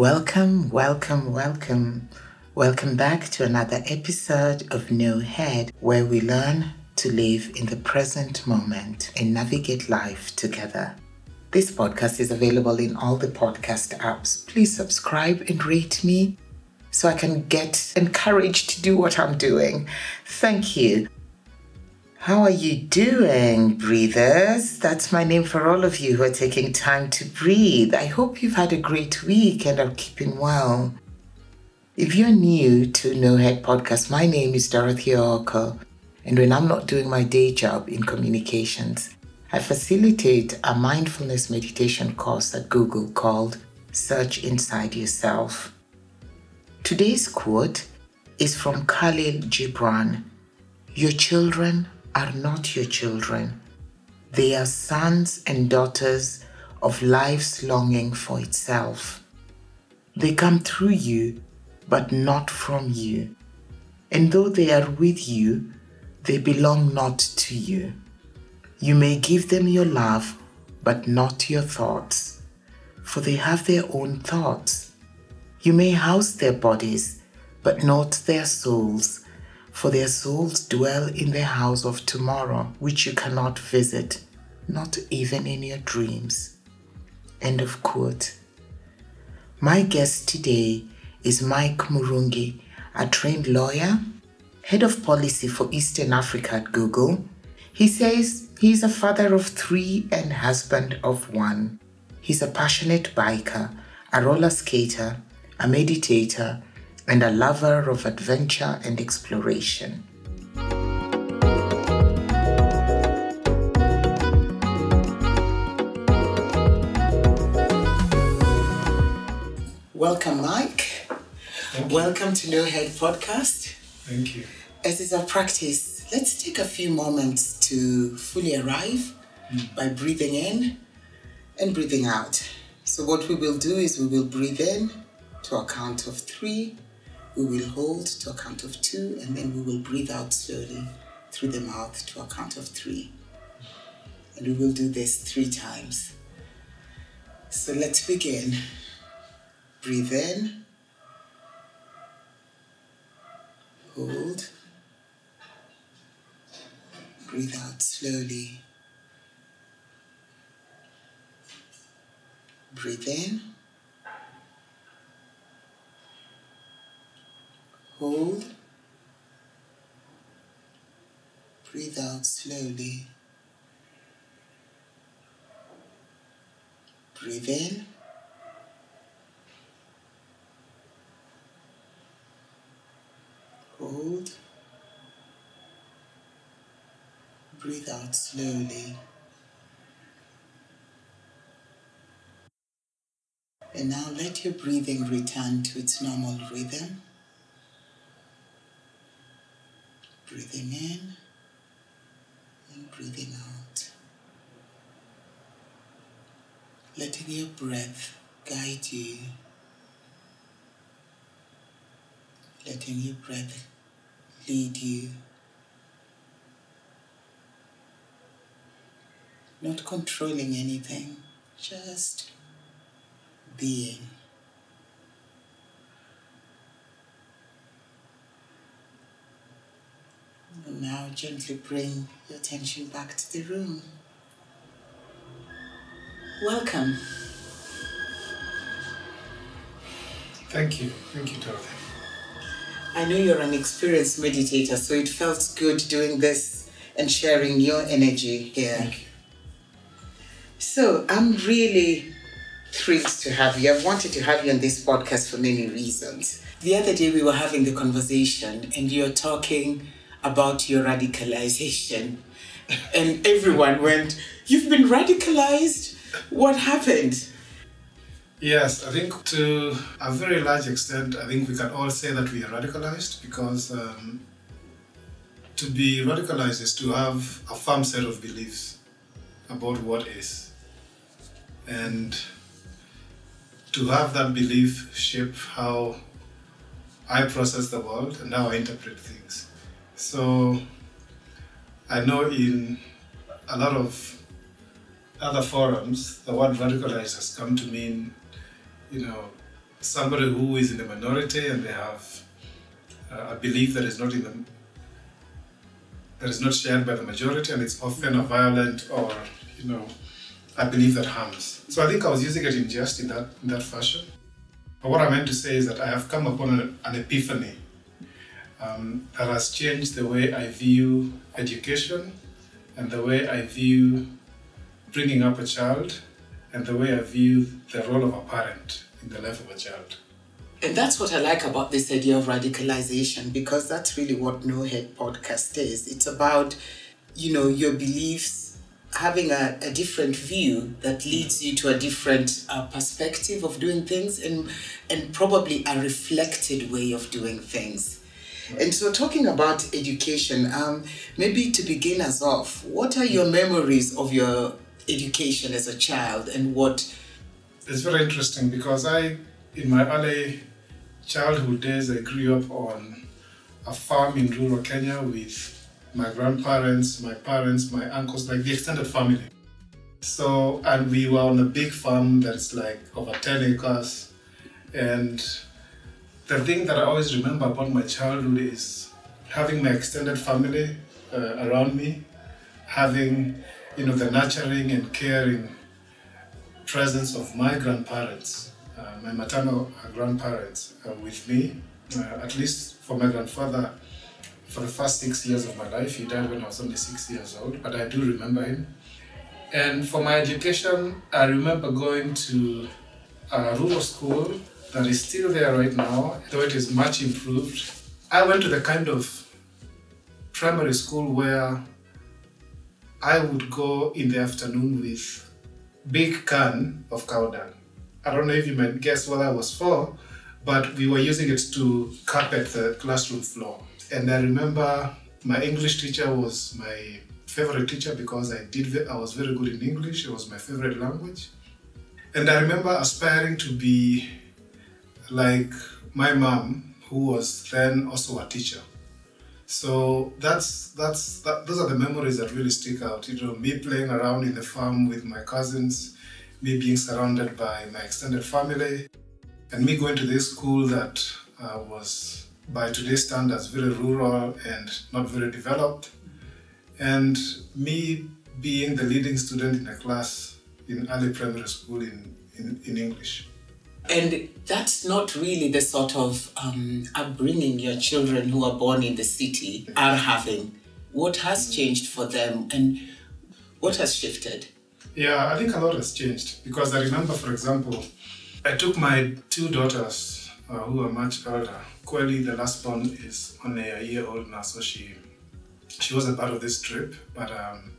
Welcome, welcome, welcome. Welcome back to another episode of No Head, where we learn to live in the present moment and navigate life together. This podcast is available in all the podcast apps. Please subscribe and rate me so I can get encouraged to do what I'm doing. Thank you. How are you doing, breathers? That's my name for all of you who are taking time to breathe. I hope you've had a great week and are keeping well. If you're new to No Head Podcast, my name is Dorothy Ooko, and when I'm not doing my day job in communications, I facilitate a mindfulness meditation course at Google called Search Inside Yourself. Today's quote is from Khalil Gibran Your children are not your children, they are sons and daughters of life's longing for itself. They come through you, but not from you. And though they are with you, they belong not to you. You may give them your love, but not your thoughts, for they have their own thoughts. You may house their bodies, but not their souls for their souls dwell in the house of tomorrow, which you cannot visit, not even in your dreams. End of quote. My guest today is Mike Murungi, a trained lawyer, head of policy for Eastern Africa at Google. He says he is a father of three and husband of one. He's a passionate biker, a roller skater, a meditator, and a lover of adventure and exploration. Welcome, Mike. Welcome to No Head Podcast. Thank you. As is our practice, let's take a few moments to fully arrive mm. by breathing in and breathing out. So, what we will do is we will breathe in to a count of three we will hold to a count of two and then we will breathe out slowly through the mouth to a count of three. And we will do this three times. So let's begin. Breathe in, hold, breathe out slowly. Breathe in. Hold. Breathe out slowly. Breathe in. Hold. Breathe out slowly. And now let your breathing return to its normal rhythm. Breathing in and breathing out. Letting your breath guide you. Letting your breath lead you. Not controlling anything, just being. And now gently bring your attention back to the room. Welcome. Thank you. Thank you, Dorothy. I know you're an experienced meditator, so it felt good doing this and sharing your energy here. So I'm really thrilled to have you. I've wanted to have you on this podcast for many reasons. The other day we were having the conversation and you're talking about your radicalization. And everyone went, You've been radicalized? What happened? Yes, I think to a very large extent, I think we can all say that we are radicalized because um, to be radicalized is to have a firm set of beliefs about what is. And to have that belief shape how I process the world and how I interpret things. So I know in a lot of other forums, the word radicalized has come to mean, you know, somebody who is in the minority and they have a belief that is not in the that is not shared by the majority and it's often a violent or you know a belief that harms. So I think I was using it in just in that in that fashion. But what I meant to say is that I have come upon an, an epiphany um, that has changed the way I view education and the way I view bringing up a child and the way I view the role of a parent in the life of a child. And that's what I like about this idea of radicalization because that's really what No Head podcast is. It's about, you know, your beliefs having a, a different view that leads you to a different uh, perspective of doing things and and probably a reflected way of doing things. And so, talking about education, um, maybe to begin us off, what are your memories of your education as a child and what? It's very interesting because I, in my early childhood days, I grew up on a farm in rural Kenya with my grandparents, my parents, my uncles, like the extended family. So, and we were on a big farm that's like over 10 acres. And the thing that I always remember about my childhood is having my extended family uh, around me, having, you know, the nurturing and caring presence of my grandparents, uh, my maternal grandparents uh, with me, uh, at least for my grandfather for the first six years of my life. He died when I was only six years old, but I do remember him. And for my education, I remember going to a rural school that is still there right now, though it is much improved. I went to the kind of primary school where I would go in the afternoon with big can of cow dung. I don't know if you might guess what I was for, but we were using it to carpet the classroom floor. And I remember my English teacher was my favorite teacher because I did I was very good in English. It was my favorite language. And I remember aspiring to be like my mom, who was then also a teacher. So that's that's that, those are the memories that really stick out. You know, me playing around in the farm with my cousins, me being surrounded by my extended family, and me going to this school that uh, was by today's standards very rural and not very developed. And me being the leading student in a class in early primary school in, in, in English. And that's not really the sort of um, upbringing your children who are born in the city are having. What has changed for them and what has shifted? Yeah, I think a lot has changed because I remember, for example, I took my two daughters uh, who are much older Quelly, the last one, is only a year old now, so she she wasn't part of this trip. But um,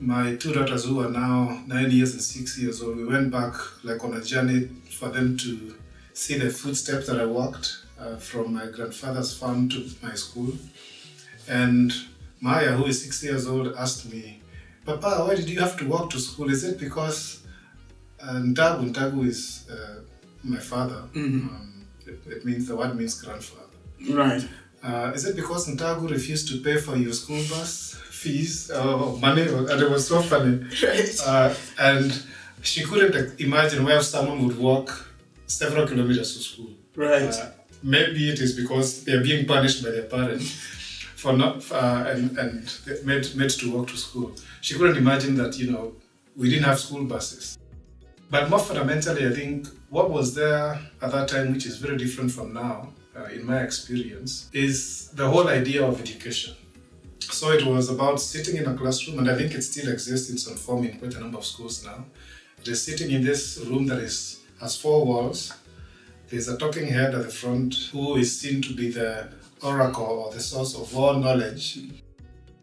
my two daughters, who are now nine years and six years old, we went back like on a journey for them to see the footsteps that I walked uh, from my grandfather's farm to my school. And Maya, who is six years old, asked me, Papa, why did you have to walk to school? Is it because uh, Ntagu, Ntagu is uh, my father. Mm-hmm. Um, it, it, means the word means grandfather. Right. Uh, is it because Ntagu refused to pay for your school bus fees or money? And it was so funny. Right. Uh, and she couldn't imagine where someone would walk several kilometers to school. Right. Uh, maybe it is because they are being punished by their parents for not uh, and and made made to walk to school. She couldn't imagine that you know we didn't have school buses. But more fundamentally, I think what was there at that time, which is very different from now, uh, in my experience, is the whole idea of education. So it was about sitting in a classroom, and I think it still exists in some form in quite a number of schools now. It is sitting in this room that is has four walls. There's a talking head at the front who is seen to be the oracle or the source of all knowledge.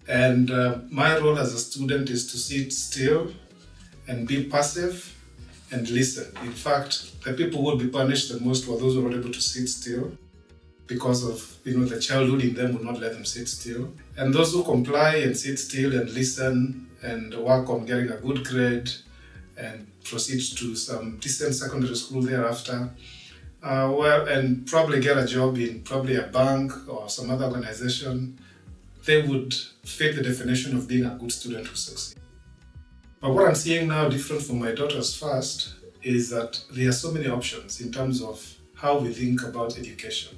And uh, my role as a student is to sit still and be passive and listen. In fact, the people who will be punished the most were those who were able to sit still because of you know the childhood in them would not let them sit still. And those who comply and sit still and listen and work on getting a good grade and proceed to some decent secondary school thereafter. Uh, well, and probably get a job in probably a bank or some other organization, they would fit the definition of being a good student who succeeds. But what I'm seeing now, different from my daughters first, is that there are so many options in terms of how we think about education.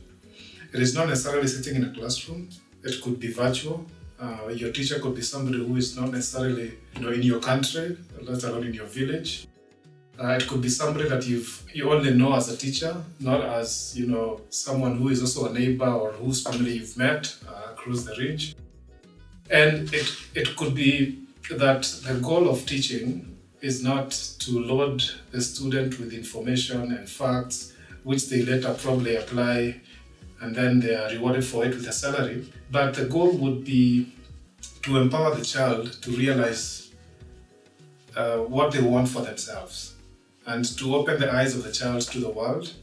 It is not necessarily sitting in a classroom. It could be virtual. Uh, your teacher could be somebody who is not necessarily you know, in your country, let alone in your village. Uh, it could be somebody that you've you only know as a teacher, not as you know someone who is also a neighbor or whose family you've met uh, across the ridge. And it it could be that the goal of teaching is not to load the student with information and facts, which they later probably apply, and then they are rewarded for it with a salary. But the goal would be to empower the child to realize uh, what they want for themselves and to open the eyes of the child to the world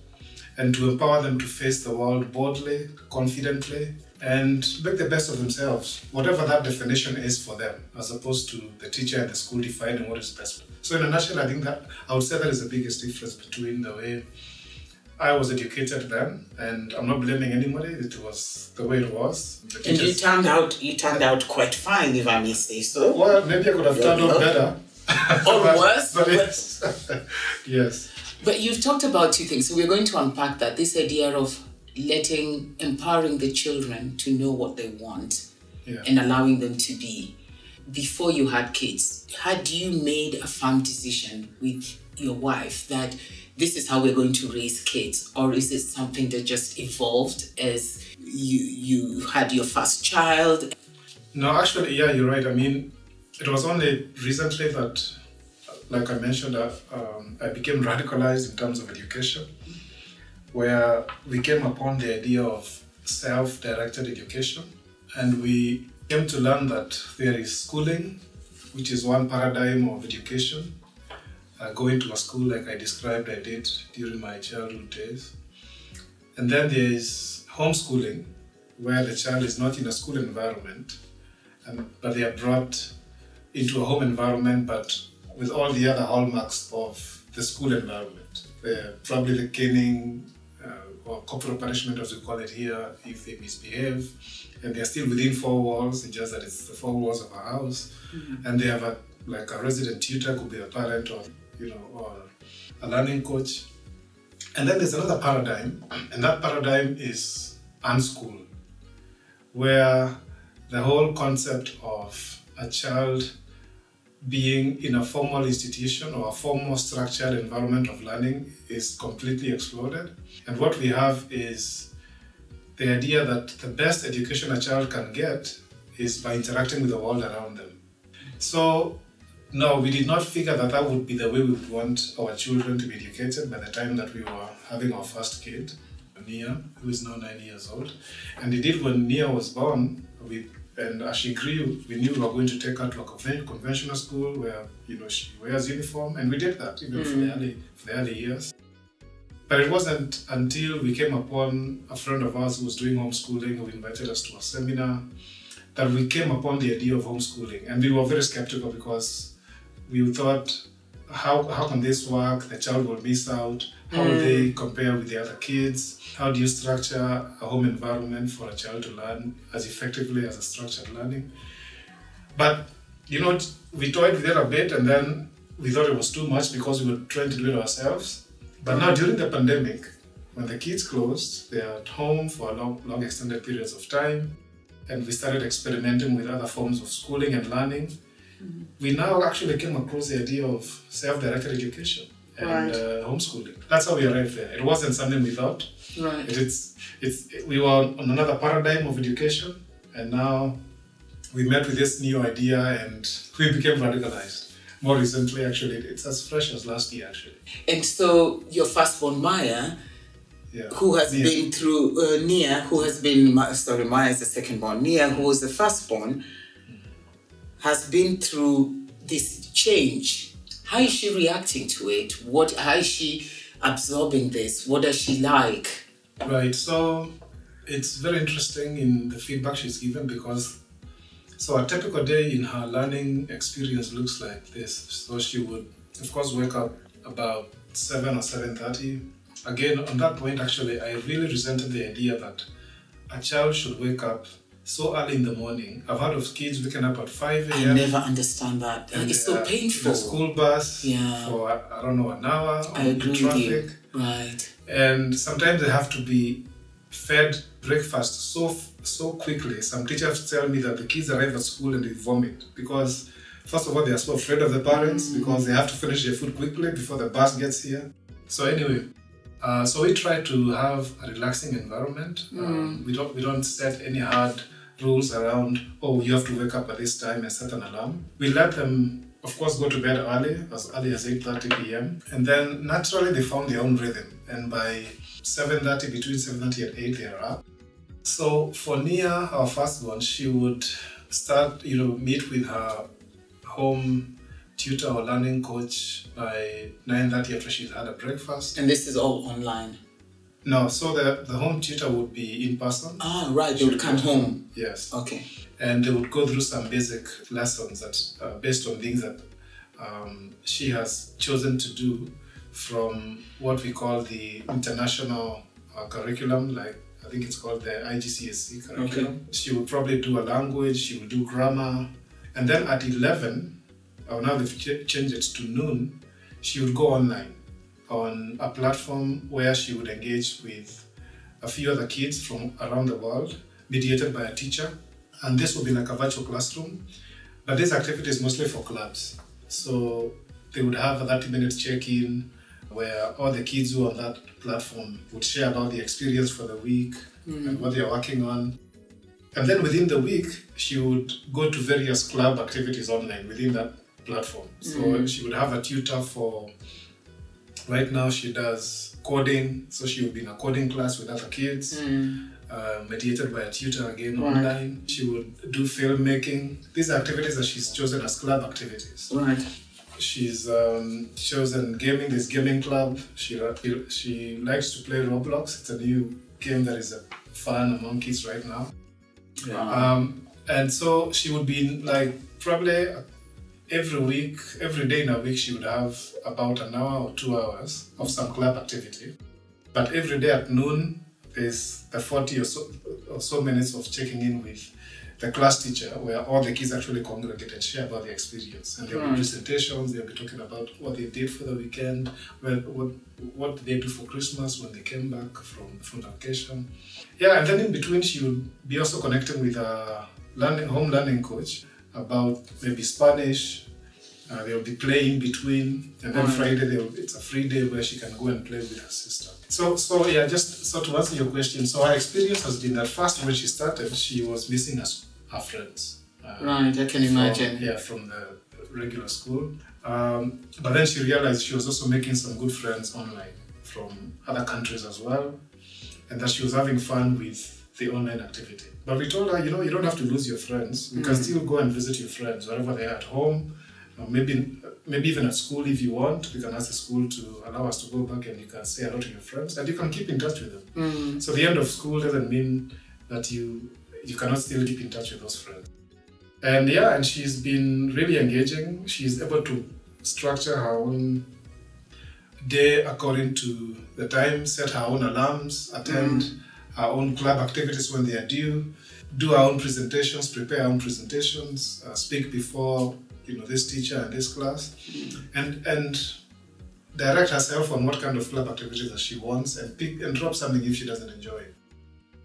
and to empower them to face the world boldly, confidently, and make the best of themselves, whatever that definition is for them, as opposed to the teacher and the school defining what is best. So, in a nutshell, I think that I would say that is the biggest difference between the way I was educated then, and I'm not blaming anybody. It was the way it was. and you turned out, you turned out quite fine, if I may say so. Well, maybe I could have turned out better or worse. but yes. yes. But you've talked about two things. So we're going to unpack that this idea of letting, empowering the children to know what they want Yeah. and allowing them to be. Before you had kids, had you made a firm decision with your wife that this is how we're going to raise kids, or is it something that just evolved as you you had your first child? No, actually, yeah, you're right. I mean, it was only recently that, like I mentioned, uh, um, I became radicalized in terms of education, where we came upon the idea of self directed education. And we came to learn that there is schooling, which is one paradigm of education. Uh, going to a school like I described, I did during my childhood days. And then there is homeschooling, where the child is not in a school environment, and, but they are brought into a home environment, but with all the other hallmarks of the school environment. The, probably the caning uh, or corporal punishment, as we call it here, if they misbehave, and they're still within four walls. It's just that it's the four walls of a house, and they have a like a resident tutor, could be a parent or you know or a learning coach. And then there's another paradigm, and that paradigm is unschool, where the whole concept of a child being in a formal institution or a formal structured environment of learning is completely exploded. And what we have is the idea that the best education a child can get is by interacting with the world around them. So, no, we did not figure that that would be the way we would want our children to be educated by the time that we were having our first kid, Nia, who is now nine years old. And indeed, when Nia was born, we and as she grew, we knew we were going to take her to a conventional school where you know she wears uniform, and we did that even for the mm. early for the early years. But it wasn't until we came upon a friend of ours who was doing homeschooling, who invited us to a seminar, that we came upon the idea of homeschooling, and we were very skeptical because we thought, how how can this work? The child will miss out. How will they mm. compare with the other kids? How do you structure a home environment for a child to learn as effectively as a structured learning? But you know, we toyed with it a bit, and then we thought it was too much because we were trying to do it ourselves. But now during the pandemic, when the kids closed, they are at home for long, long extended periods of time, and we started experimenting with other forms of schooling and learning. We now actually came across the idea of self-directed education and Right. uh, homeschooling. That's how we arrived there. It wasn't something we thought. Right. It's it's we were on another paradigm of education, and now we met with this new idea and we became radicalized. More recently, actually, it's as fresh as last year, actually. And so your firstborn Maya, Yeah. who has Yeah. been through uh, Nia, who has been sorry, Maya is the secondborn. Nia, who was the firstborn, has been through this change. How is she reacting to it? What? How is she absorbing this? What does she like? Right. So it's very interesting in the feedback she's given because so a typical day in her learning experience looks like this. So she would, of course, wake up about seven or seven thirty. Again, on that point, actually, I really resented the idea that a child should wake up so early in the morning. I've heard of kids waking up at 5 a.m. I never understand that. it's so painful. In a school bus Yeah. for, I don't know, an hour I agree with you. Right. And sometimes they have to be fed breakfast so so quickly. Some teachers tell me that the kids arrive at school and they vomit because first of all they are so afraid of the parents because they have to finish their food quickly before the bus gets here. So anyway, uh, so we try to have a relaxing environment. Um, we don't we don't set any hard rules around. Oh, you have to wake up at this time and set an alarm. We let them. Of course, go to bed early, as early as 8.30 p.m. And then naturally they found their own rhythm. And by 7.30, between 7.30 and 8, they are up. So for Nia, our firstborn, she would start, you know, meet with her home tutor or learning coach by 9.30 after she's had a breakfast. And this is all online. No, so the, the home tutor would be in person. Ah, right. They would come home. Yes. Okay. And they would go through some basic lessons that uh, based on things that um, she has chosen to do from what we call the international uh, curriculum, like I think it's called the IGCSE curriculum. Okay. She would probably do a language, she would do grammar, and then at 11, or now they've ch- changed it to noon, she would go online on a platform where she would engage with a few other kids from around the world, mediated by a teacher. And this would be like a virtual classroom. But this activity is mostly for clubs. So they would have a 30 minute check in where all the kids who are on that platform would share about the experience for the week mm. and what they're working on. And then within the week, she would go to various club activities online within that platform. So mm. she would have a tutor for, right now, she does coding. So she would be in a coding class with other kids, uh, mediated by a tutor again Right. online. She would do filmmaking. These are activities that she's chosen as club activities. Right. She's um, chosen gaming. This gaming club. She she likes to play Roblox. It's a new game that is uh, fun among kids right now. Um, and so she would be in, like probably every week, every day in a week, she would have about an hour or two hours of some club activity. But every day at noon, there's the 40 or so, or so minutes of checking in with the class teacher where all the kids actually congregate and share about their experience. And there'll be Right. presentations, they'll be talking about what they did for the weekend, well, what, what did they do for Christmas when they came back from, from vacation. Yeah, and then in between, she would be also connecting with a learning, home learning coach about maybe Spanish. Uh, they'll be playing between, and then Friday it's a free day where she can go and play with her sister. So, so yeah, just so to answer your question, so her experience has been that first when she started, she was missing her, her friends. Uh, Right. I can from- imagine. yeah, from the regular school. Um, but then she realized she was also making some good friends online from other countries as well, and that she was having fun with the online activity. But we told her, you know, you don't have to lose your friends. You can mm. still go and visit your friends wherever they are at home, or maybe maybe even at school if you want. We can ask the school to allow us to go back and you can say hello to your friends, and you can keep in touch with them. Mm. So the end of school doesn't mean that you you cannot still keep in touch with those friends. And yeah, and she's been really engaging. She's able to structure her own day according to the time, set her own alarms, attend mm. Her own club activities when they are due, do our own presentations, prepare our own presentations, uh, speak before you know this teacher and this class, and and direct herself on what kind of club activities that she wants and pick and drop something if she doesn't enjoy it.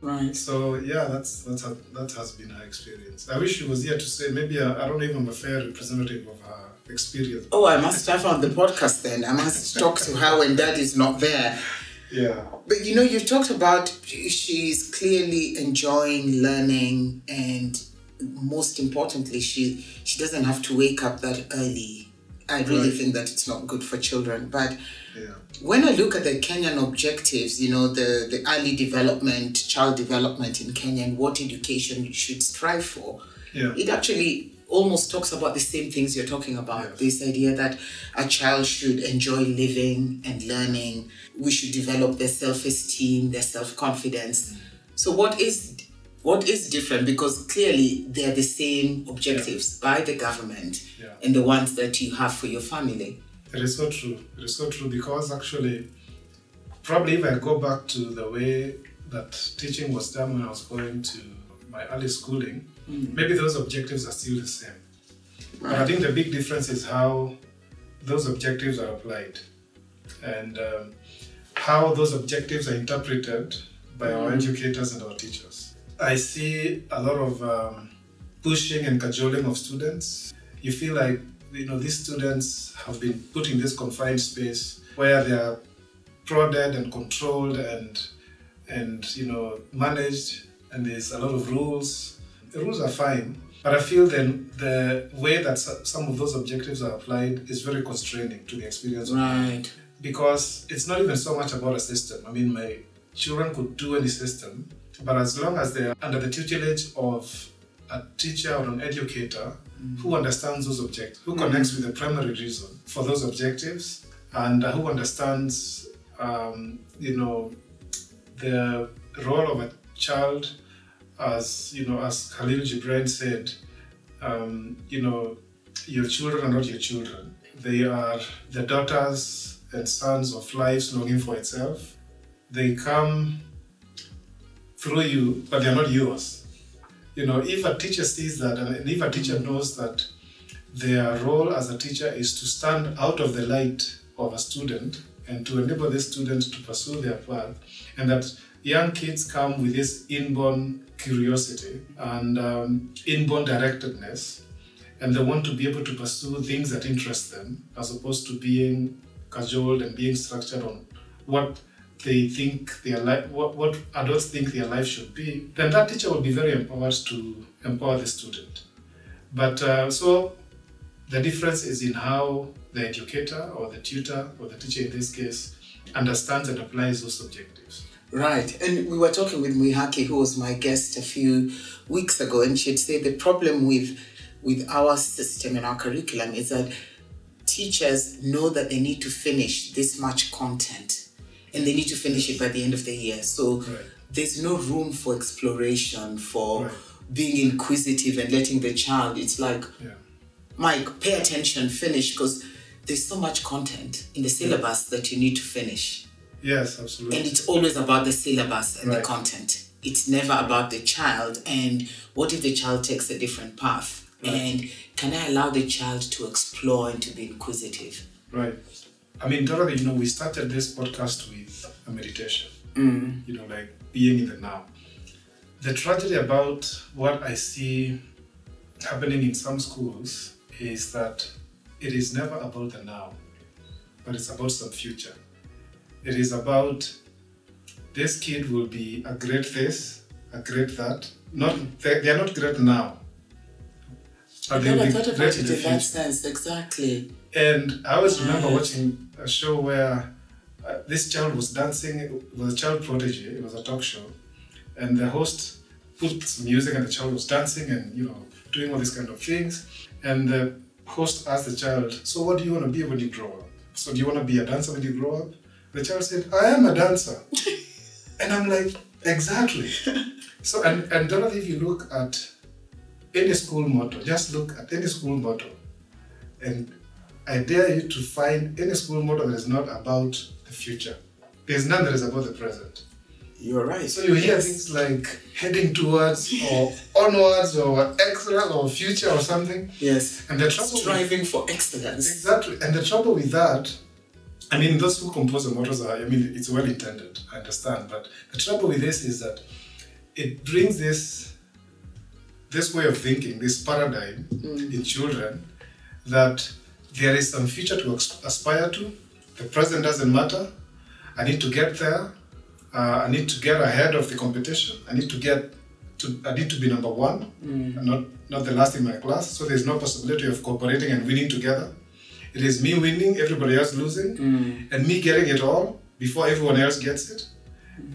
Right. So yeah, that's that's how, that has been her experience. I wish she was here to say maybe I, I don't even a fair representative of her experience. Oh, I must have on the podcast then. I must talk to her when dad is not there. Yeah, But you know, you've talked about she's clearly enjoying learning, and most importantly, she she doesn't have to wake up that early. I really Right. think that it's not good for children. But yeah, when I look at the Kenyan objectives, you know, the, the early development, child development in Kenya, and what education you should strive for, yeah, it actually almost talks about the same things you're talking about. Yes. This idea that a child should enjoy living and learning. We should develop their self-esteem, their self-confidence. So what is what is different? Because clearly they're the same objectives by the government yeah. and the ones that you have for your family. It is so true. It is so true because actually, probably if I go back to the way that teaching was done when I was going to my early schooling, maybe those objectives are still the same. But I think the big difference is how those objectives are applied and um, how those objectives are interpreted by our educators and our teachers. I see a lot of um, pushing and cajoling of students. You feel like you know these students have been put in this confined space where they are prodded and controlled and and you know managed and there's a lot of rules the rules are fine but i feel then the way that some of those objectives are applied is very constraining to the experience Right. because it's not even so much about a system. I mean, my children could do any system, but as long as they're under the tutelage of a teacher or an educator who understands those objectives, who connects with the primary reason for those objectives, and who understands, um, you know, the role of a child as, you know, as Khalil Gibran said, um, you know, your children are not your children. They are the daughters and sons of lives longing for itself. They come through you, but they're not yours. You know, if a teacher sees that, and if a teacher knows that their role as a teacher is to stand out of the light of a student and to enable the student to pursue their path, and that young kids come with this inborn curiosity and um, inborn directedness, and they want to be able to pursue things that interest them as opposed to being cajoled and being structured on what they think their life, what, what adults think their life should be, then that teacher will be very empowered to empower the student. But uh, so the difference is in how the educator or the tutor or the teacher in this case understands and applies those objectives. Right. And we were talking with Muihaki, who was my guest a few weeks ago, and she'd said the problem with with our system and our curriculum is that teachers know that they need to finish this much content and they need to finish it by the end of the year. So Right. there's no room for exploration, for Right. being inquisitive and letting the child, it's like, Yeah. Mike, pay attention, finish, because there's so much content in the syllabus that you need to finish. Yes, absolutely. And it's always about the syllabus and the content. It's never about the child and what if the child takes a different path? And can I allow the child to explore and to be inquisitive? Right. I mean, Dorothy, you know, we started this podcast with a meditation, mm. you know, like being in the now. The tragedy about what I see happening in some schools is that it is never about the now, but it's about some future. It is about this kid will be a great this, a great that. Not they, they are not great now. I But they'll never be thought about great it in in the that sense, exactly. And I always remember watching a show where uh, this child was dancing. It was a child prodigy. It was a talk show, and the host put some music, and the child was dancing and you know doing all these kind of things. And the host asked the child, "So what do you want to be when you grow up? So do you want to be a dancer when you grow up?" The child said, "I am a dancer," and I'm like, "Exactly." So and and Dorothy, if you look at any school motto, just look at any school motto, and I dare you to find any school motto that is not about the future. There's none that is about the present. You're right. So you hear Yes. things like heading towards or onwards or excellence or future or something. Yes. And the trouble with, Striving for excellence. exactly and the trouble with that, I mean those who compose the mottos are I mean it's well intended, I understand, but the trouble with this is that it brings this this way of thinking, this paradigm in children that there is some future to aspire to. The present doesn't matter. I need to get there. Uh, I need to get ahead of the competition. I need to get to. I need to be number one, and not not the last in my class. So there's no possibility of cooperating and winning together. It is me winning, everybody else losing, mm. and me getting it all before everyone else gets it.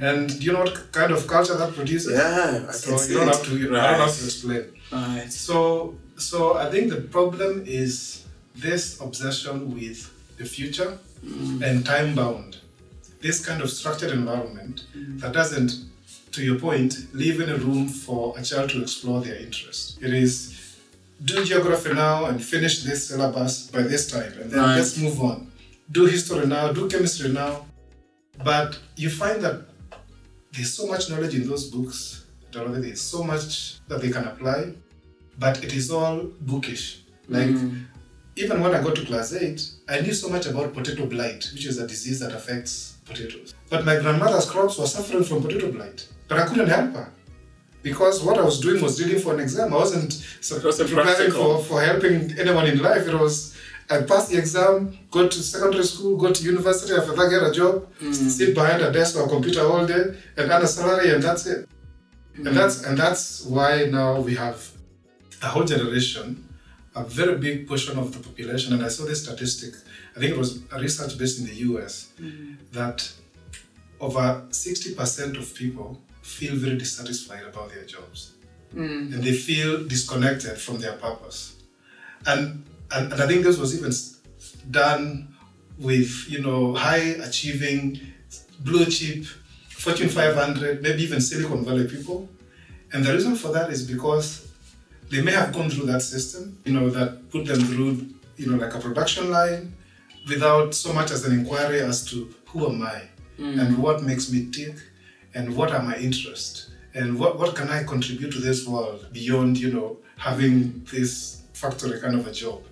And do you know what kind of culture that produces? Yeah, I So can see you don't it. have to. I Right. don't have to explain. Right. So, so I think the problem is this obsession with the future mm. and time bound. This kind of structured environment mm. that doesn't, to your point, leave any room for a child to explore their interest. It is do geography now and finish this syllabus by this time, and then Right. let's move on. Do history now, do chemistry now. But you find that there's so much knowledge in those books Dorothy, there's so much that they can apply, but it is all bookish. Like mm. even when I got to class eight, I knew so much about potato blight, which is a disease that affects potatoes. But my grandmother's crops were suffering from potato blight, but I couldn't help her because what I was doing was reading for an exam. I wasn't so wasn't preparing practical. for, for helping anyone in life. It was I passed the exam, go to secondary school, go to university, after that get a job, hmm. sit behind a desk or a computer all day and earn a salary and that's it. And hmm. that's and that's why now we have a whole generation, a very big portion of the population, and I saw this statistic, I think it was a research based in the US, hmm. that over 60% of people feel very dissatisfied about their jobs. Hmm. And they feel disconnected from their purpose. And, and, and I think this was even done with, you know, high achieving, blue chip, Fortune 500, maybe even Silicon Valley people. And the reason for that is because they may have gone through that system, you know, that put them through, you know, like a production line without so much as an inquiry as to who am I hmm. and what makes me tick and what are my interests and what, what can I contribute to this world beyond, you know, having this factory kind of a job.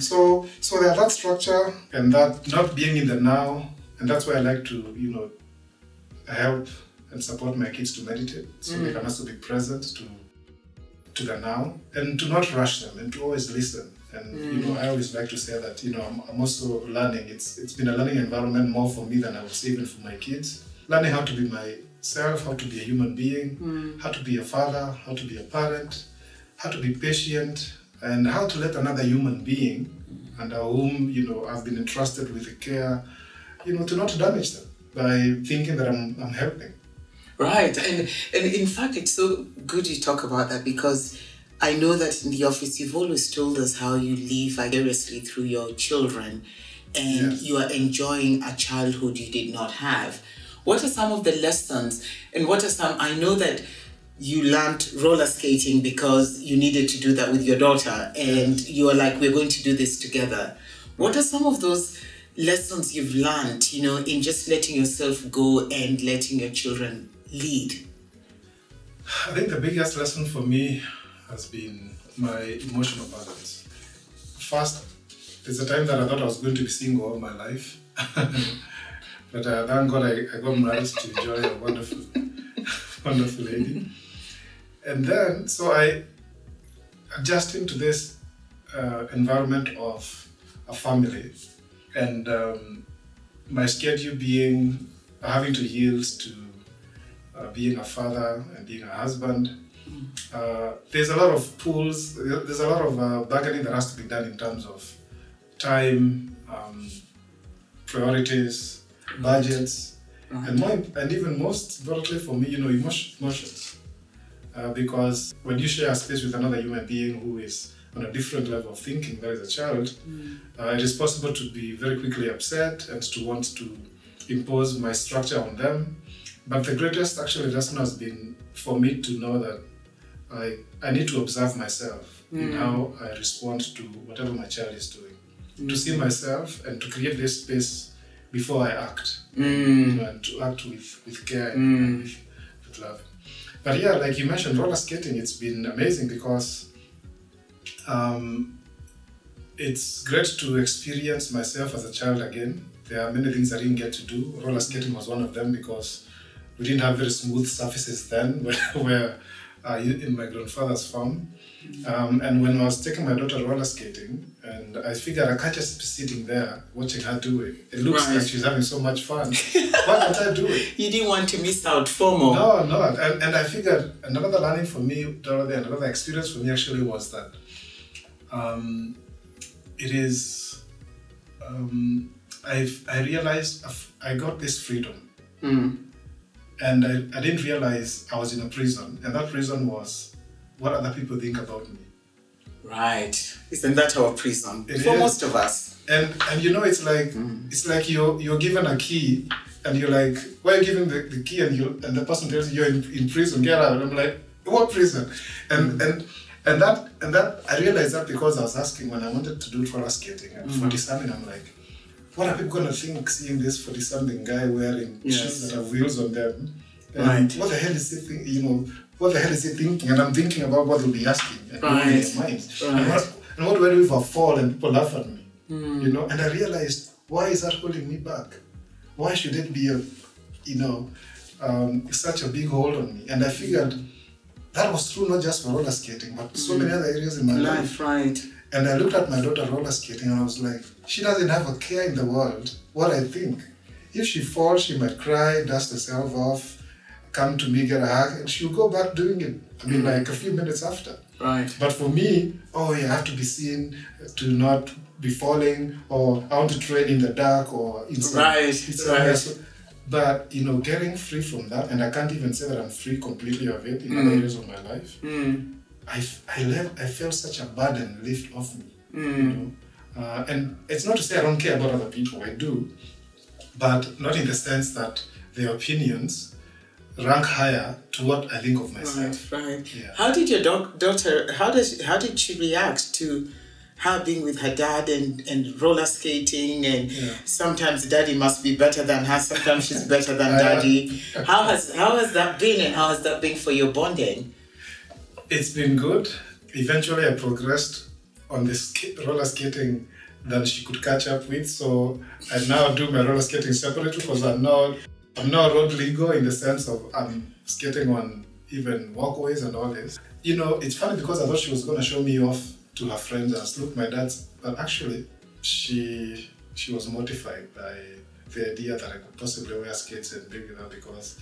So so there's that structure and that not being in the now, and that's why I like to, you know, help and support my kids to meditate so they mm. can also be present to to the now and to not rush them and to always listen. And you know, mm. I always like to say that you know I'm, I'm also learning. It's it's been a learning environment more for me than I was even for my kids. Learning how to be myself, how to be a human being, mm. how to be a father, how to be a parent, how to be patient, and how to let another human being under whom you know I've been entrusted with the care, you know, to not damage them by thinking that I'm I'm helping. Right, and and in fact, it's so good you talk about that because I know that in the office you've always told us how you live vicariously through your children, and Yes. you are enjoying a childhood you did not have. What are some of the lessons, and what are some? I know that you learned roller skating because you needed to do that with your daughter, and you are like, we're going to do this together. What are some of those lessons you've learned, you know, in just letting yourself go and letting your children lead? I think the biggest lesson for me has been my emotional balance. First, there's a time that I thought I was going to be single all my life. but uh, thank God I, I got married to enjoy a wonderful, wonderful lady. And then, so I adjusting to this uh, environment of a family and um, my schedule being having to yield to uh, being a father and being a husband. Uh, there's a lot of pulls, there's a lot of uh, bargaining that has to be done in terms of time, um, priorities, budgets, and more, and even most importantly for me, you know, emotions. Uh, because when you share a space with another human being who is on a different level of thinking, that is a child, uh, it is possible to be very quickly upset and to want to impose my structure on them. But the greatest actually lesson has been for me to know that I, I need to observe myself in how I respond to whatever my child is doing. To see myself and to create this space before I act. You know, and to act with, with care and with, with love. But yeah, like you mentioned, roller skating, it's been amazing because um, it's great to experience myself as a child again. There are many things I didn't get to do. Roller skating was one of them because we didn't have very smooth surfaces then where, where uh, in my grandfather's farm. Um, and when I was taking my daughter roller skating, and I figured I can't just be sitting there watching her do it. It looks Right. like she's having so much fun. Why can't I do it? You didn't want to miss out FOMO. No, no. And, and I figured another learning for me, Dorothy, another experience for me actually was that um, it is, um, I've, I realized I've- I got this freedom. And I, I didn't realize I was in a prison. And that prison was what other people think about me. Right. Isn't that our prison? It For is. most of us. And and you know it's like mm. it's like you're you're given a key and you're like, why are you giving the, the key and you and the person tells you you're in, in prison, get out. And I'm like, what prison? And mm. and and that and that I realized that because I was asking when I wanted to do roller skating at mm. 40 something, I'm like, what are people gonna think seeing this 40 something guy wearing Yes. shoes that have wheels on them And Right. what the hell is he thinking? You know, what the hell is he thinking? And I'm thinking about what they'll be asking and going in Right. their minds. Right. And, what, and what do if I fall and people laugh at me? Hmm. You know, and I realized why is that holding me back? Why should it be a, you know, um, such a big hold on me? And I figured that was true not just for roller skating, but so many other areas in my life. Life, right. And I looked at my daughter roller skating and I was like, she doesn't have a care in the world what I think. If she falls, she might cry, dust herself off, come to me, get a hug, and she'll go back doing it. I mean, like a few minutes after. Right. But for me, oh, you have to be seen to not be falling, or I want to train in the dark, or in some, Right, in right. But you know, getting free from that, and I can't even say that I'm free completely of it in other Mm. areas of my life. Mm. I, I, left, I felt such a burden lift off me. You Mm. know? Uh, and it's not to say I don't care about other people, I do, but not in the sense that their opinions rank higher to what I think of myself. Right, right. Yeah. How did your dog, daughter? How does how did she react to her being with her dad and, and roller skating and Yeah. sometimes daddy must be better than her. Sometimes she's better than daddy. How has how has that been and how has that been for your bonding? It's been good. Eventually, I progressed on the sk- roller skating that she could catch up with. So I now do my roller skating separately because I'm now I'm now road legal in the sense of I'm skating on even walkways and all this. You know, it's funny because I thought she was gonna show me off to her friends as look my dad's, but actually she she was mortified by the idea that I could possibly wear skates and bring it up because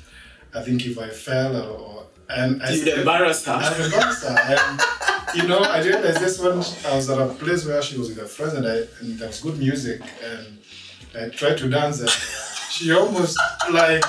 I think if I fell or, or and I You'd embarrass her. I'm embarrassed. Uh, and, you know, I realized this one. I was at a place where she was with her friends, and, I, and there was good music, and I tried to dance, and she almost like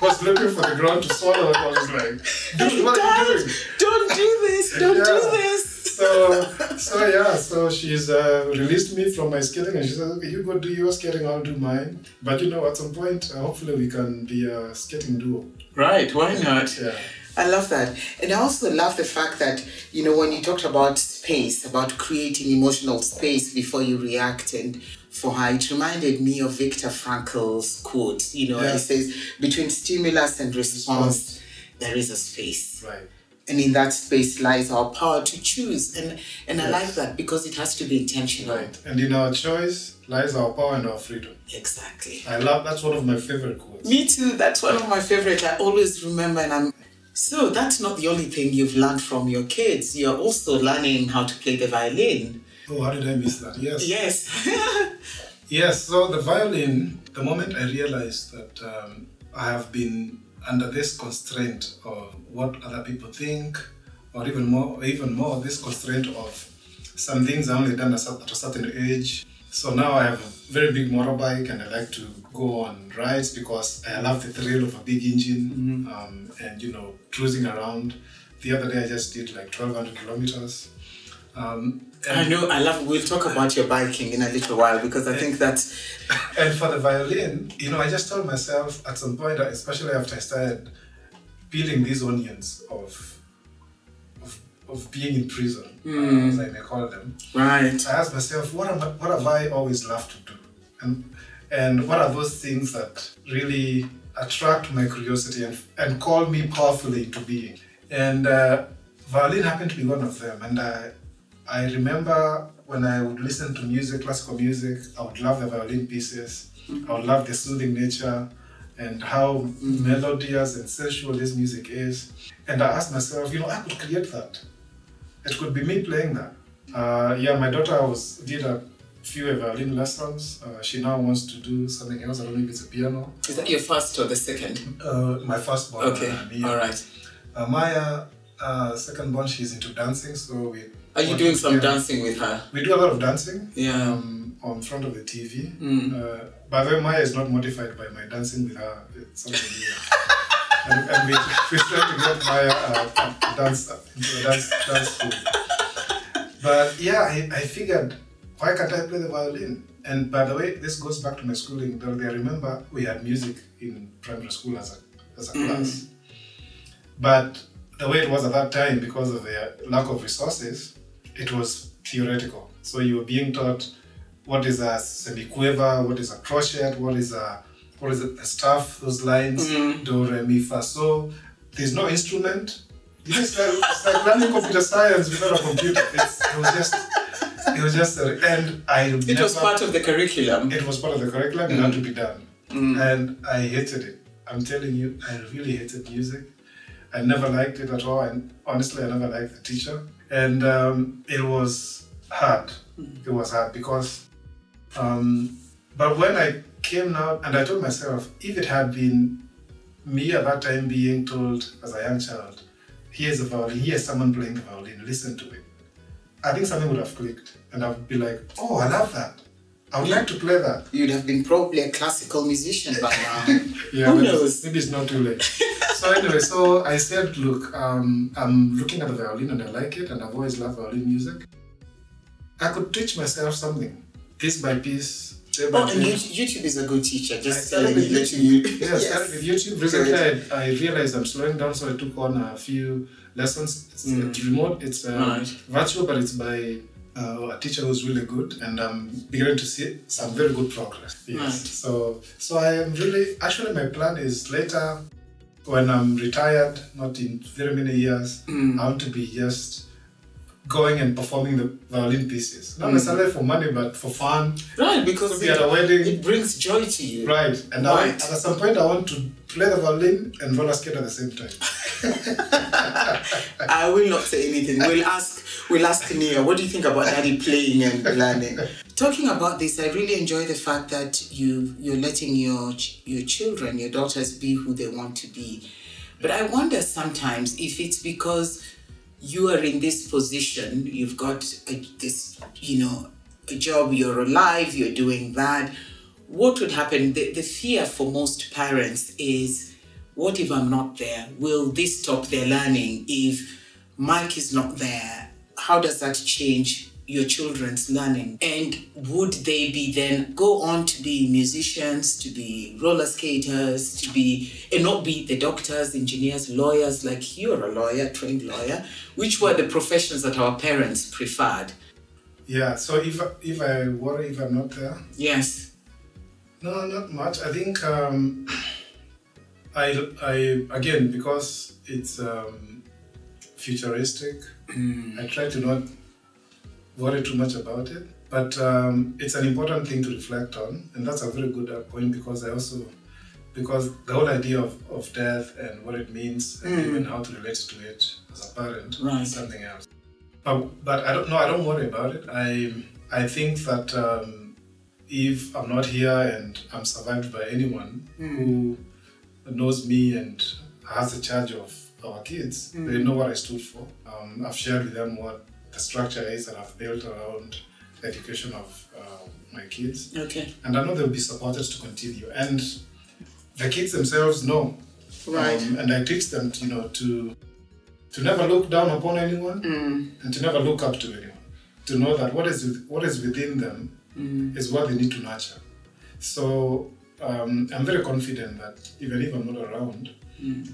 was looking for the ground to swallow. And I was like, "Dude, what are you doing?" Don't do this! Don't do this! So, so yeah, so she's uh, released me from my skating, and she said, "Okay, you go do your skating, I'll do mine." But you know, at some point, uh, hopefully, we can be a skating duo. Right? Why not? Yeah. I love that. And I also love the fact that, you know, when you talked about space, about creating emotional space before you react, and for her, it reminded me of Viktor Frankl's quote. You know, Yeah. he says, between stimulus and response, there is a space. Right. And in that space lies our power to choose. And and I like that because it has to be intentional. Right. And in our choice lies our power and our freedom. Exactly. I love that's one of my favorite quotes. Me too. That's one of my favorite. I always remember, and I'm. So that's not the only thing you've learned from your kids. You're also learning how to play the violin. Oh, how did I miss that? Yes. Yes. Yes. So the violin, the moment I realized that um, I have been under this constraint of what other people think, or even more, even more, this constraint of some things I only done at a certain age. So now I have a very big motorbike and I like to go on rides because I love the thrill of a big engine um, and you know cruising around. The other day I just did like 1200 kilometers. Um, I know. I love. We'll talk about your biking in a little while because I think that's. And for the violin, you know, I just told myself at some point, especially after I started peeling these onions of of, of being in prison, uh, as I may call them, Right. I asked myself, what am I, what have I always loved to do, and and what are those things that really attract my curiosity and and call me powerfully into being? And uh, violin happened to be one of them, and I I remember when I would listen to music, classical music, I would love the violin pieces. I would love the soothing nature and how melodious and sensual this music is. And I asked myself, you know, I could create that. It could be me playing that. Uh, yeah, my daughter was did a few violin lessons. Uh, she now wants to do something else. I don't know if it's a piano. Is that your first or the second? Uh, my first born. Okay. uh, Mia. All right. Uh, Maya, uh, second born, she's into dancing, so we. Are you doing some dancing with her? We do a lot of dancing. Yeah. Um, on front of the TV. Mm. Uh, by the way, Maya is not modified by my dancing with her. It's something new. and, and we, we try to get Maya uh, to dance into a dance dance school. But yeah, I, I figured, why can't I play the violin? And by the way, this goes back to my schooling. Dorothy, I remember we had music in primary school as a, as a class. But the way it was at that time, because of the lack of resources, it was theoretical. So you were being taught what is a semiquaver, what is a crotchet, what is a what is it, the stuff, those lines, mm-hmm. do, re, mi, fa, so. There's no instrument. It's like, it's like learning computer science without a computer. It's, it was just, it was just, a, and I It never, was part of the curriculum. it was part of the curriculum, it mm-hmm. had to be done. Mm-hmm. And I hated it. I'm telling you, I really hated music. I never liked it at all. And honestly, I never liked the teacher. And um, it was hard. It was hard because, um, but when I came out and I told myself, if it had been me at that time being told as a young child, here's a violin, here's someone playing the violin, listen to it. I think something would have clicked. And I'd be like, oh, I love that. I would like to play that. You'd have been probably a classical musician by now. Yeah, Who knows? maybe it's not too late. so anyway, so I said, look, um, I'm looking at the violin and I like it, and I've always loved violin music. I could teach myself something, piece by piece, day by Oh, day. YouTube, YouTube is a good teacher. Just started telling with you, letting you. Yeah, I started with YouTube. Recently, I, I realized I'm slowing down, so I took on a few lessons. It's, it's remote, it's uh, Right. virtual, but it's by uh, a teacher who's really good, and I'm beginning to see some very good progress. Yes. Right. So, so I am really actually my plan is later when I'm retired, not in very many years, I want to be just going and performing the violin pieces, not necessarily for money, but for fun. Right, because be it, at a wedding. it brings joy to you. Right, and I Right. and at some point I want to play the violin and roller skate at the same time. I will not say anything. We'll ask. We'll ask Nia. What do you think about Daddy playing and learning? Talking about this, I really enjoy the fact that you you're letting your your children, your daughters, be who they want to be. But I wonder sometimes if it's because you are in this position, you've got a, this, you know, a job, you're alive, you're doing that. What would happen? The, the fear for most parents is what if I'm not there? Will this stop their learning? If Mike is not there, how does that change your children's learning? And would they be then go on to be musicians, to be roller skaters, to be, and not be the doctors, engineers, lawyers, like you're a lawyer, trained lawyer, which were the professions that our parents preferred? Yeah, so if if I worry if I'm not there, Yes. no, not much. I think um, I I again because it's um, futuristic. I try to not worry too much about it, but um, it's an important thing to reflect on, and that's a very good uh, point because I also because the whole idea of, of death and what it means and even how to relate to it as a parent Right. is something else. But, but I don't know. I don't worry about it. I I think that um, if I'm not here and I'm survived by anyone who knows me and has the charge of our kids, they know what I stood for. Um, I've shared with them what the structure is that I've built around the education of uh, my kids, Okay. and I know they'll be supported to continue. And the kids themselves know, Right. Um, and I teach them, to, you know, to to never look down upon anyone and to never look up to anyone. To know that what is with- what is within them is what they need to nurture. So um, I'm very confident that even if I'm not around,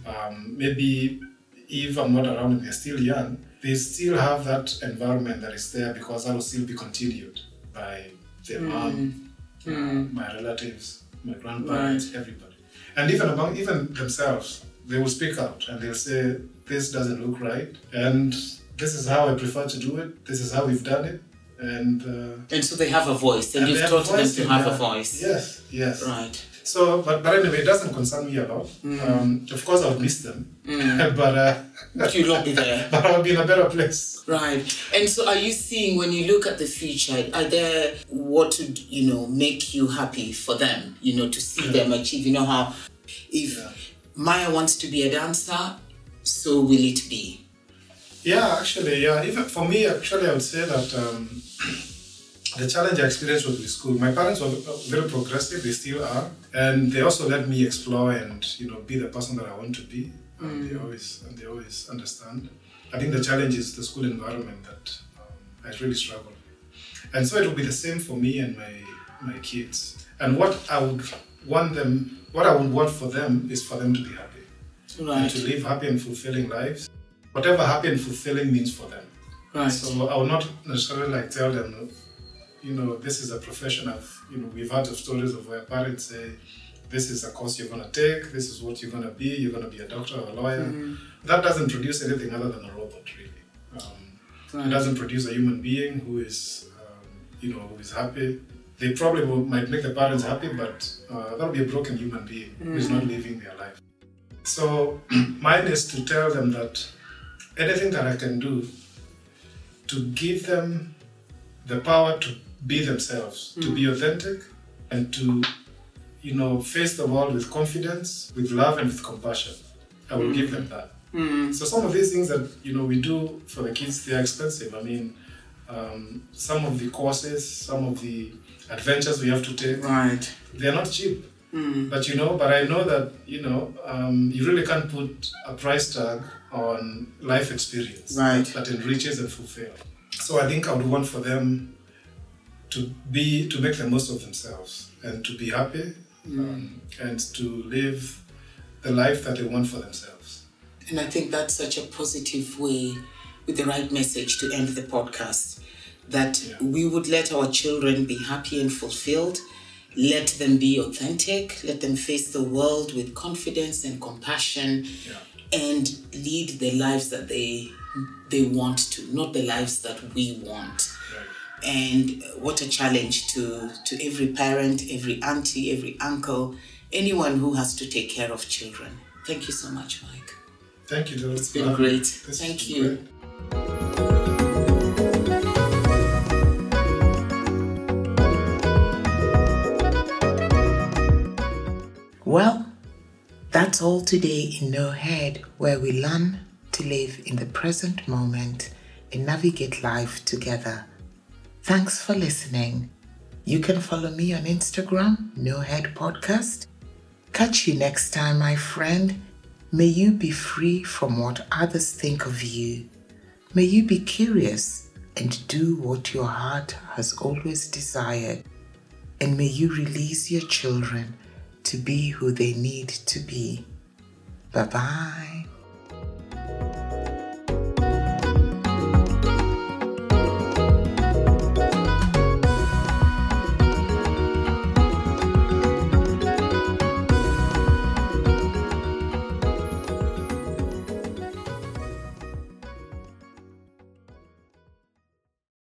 um, maybe if I'm not around and they're still young, they still have that environment that is there because that will still be continued by their mom, uh, my relatives, my grandparents, everybody. And even among even themselves, they will speak out and they'll say, This doesn't look right. And this is how I prefer to do it. This is how we've done it. And, uh, And so they have a voice, and, and you've taught them to have a voice. Yes, yes. Right. So, but, but anyway, it doesn't concern me a lot. Um, of course, I would miss them, but uh, But you'll not be there. but I'll be in a better place. Right. And so are you seeing when you look at the future, are there what would, you know, make you happy for them, you know, to see them achieve? You know how if Yeah. Maya wants to be a dancer, so will it be. Yeah, actually, yeah. Even for me, actually, I would say that um, the challenge I experienced was with school. My parents were very progressive; they still are, and they also let me explore and you know be the person that I want to be. And they always and they always understand. I think the challenge is the school environment that um, I really struggle with, and so it will be the same for me and my my kids. And what I would want them, what I would want for them, is for them to be happy and to live happy and fulfilling lives, whatever happy and fulfilling means for them. Right. So I will not necessarily like tell them, you know, this is a profession of, you know, we've heard of stories of where parents say, this is a course you're going to take, this is what you're going to be, you're going to be a doctor or a lawyer. That doesn't produce anything other than a robot, really. Um, It doesn't produce a human being who is, um, you know, who is happy. They probably will, might make the parents happy, but uh, that'll be a broken human being who is not living their life. So mine is to tell them that anything that I can do to give them the power to be themselves, to be authentic, and to, you know, face the world with confidence, with love, and with compassion. I will give them that. So some of these things that you know we do for the kids, they are expensive. I mean, um, some of the courses, some of the adventures we have to take, Right. they are not cheap. But you know, but I know that you know, um, you really can't put a price tag on life experience Right. that enriches and fulfills. So I think I would want for them to be to make the most of themselves and to be happy um, and to live the life that they want for themselves. And I think that's such a positive way, with the right message, to end the podcast. That Yeah. we would let our children be happy and fulfilled, let them be authentic, let them face the world with confidence and compassion, Yeah. and lead the lives that they they want to, not the lives that we want. Right. And what a challenge to to every parent, every auntie, every uncle, anyone who has to take care of children. Thank you so much, Mike. Thank you, Dylan. It's been great. This Thank been you. great. Well, that's all today in No Head, where we learn to live in the present moment and navigate life together. Thanks for listening. You can follow me on Instagram, No Head Podcast. Catch you next time, my friend. May you be free from what others think of you. May you be curious and do what your heart has always desired. And may you release your children to be who they need to be. Bye bye.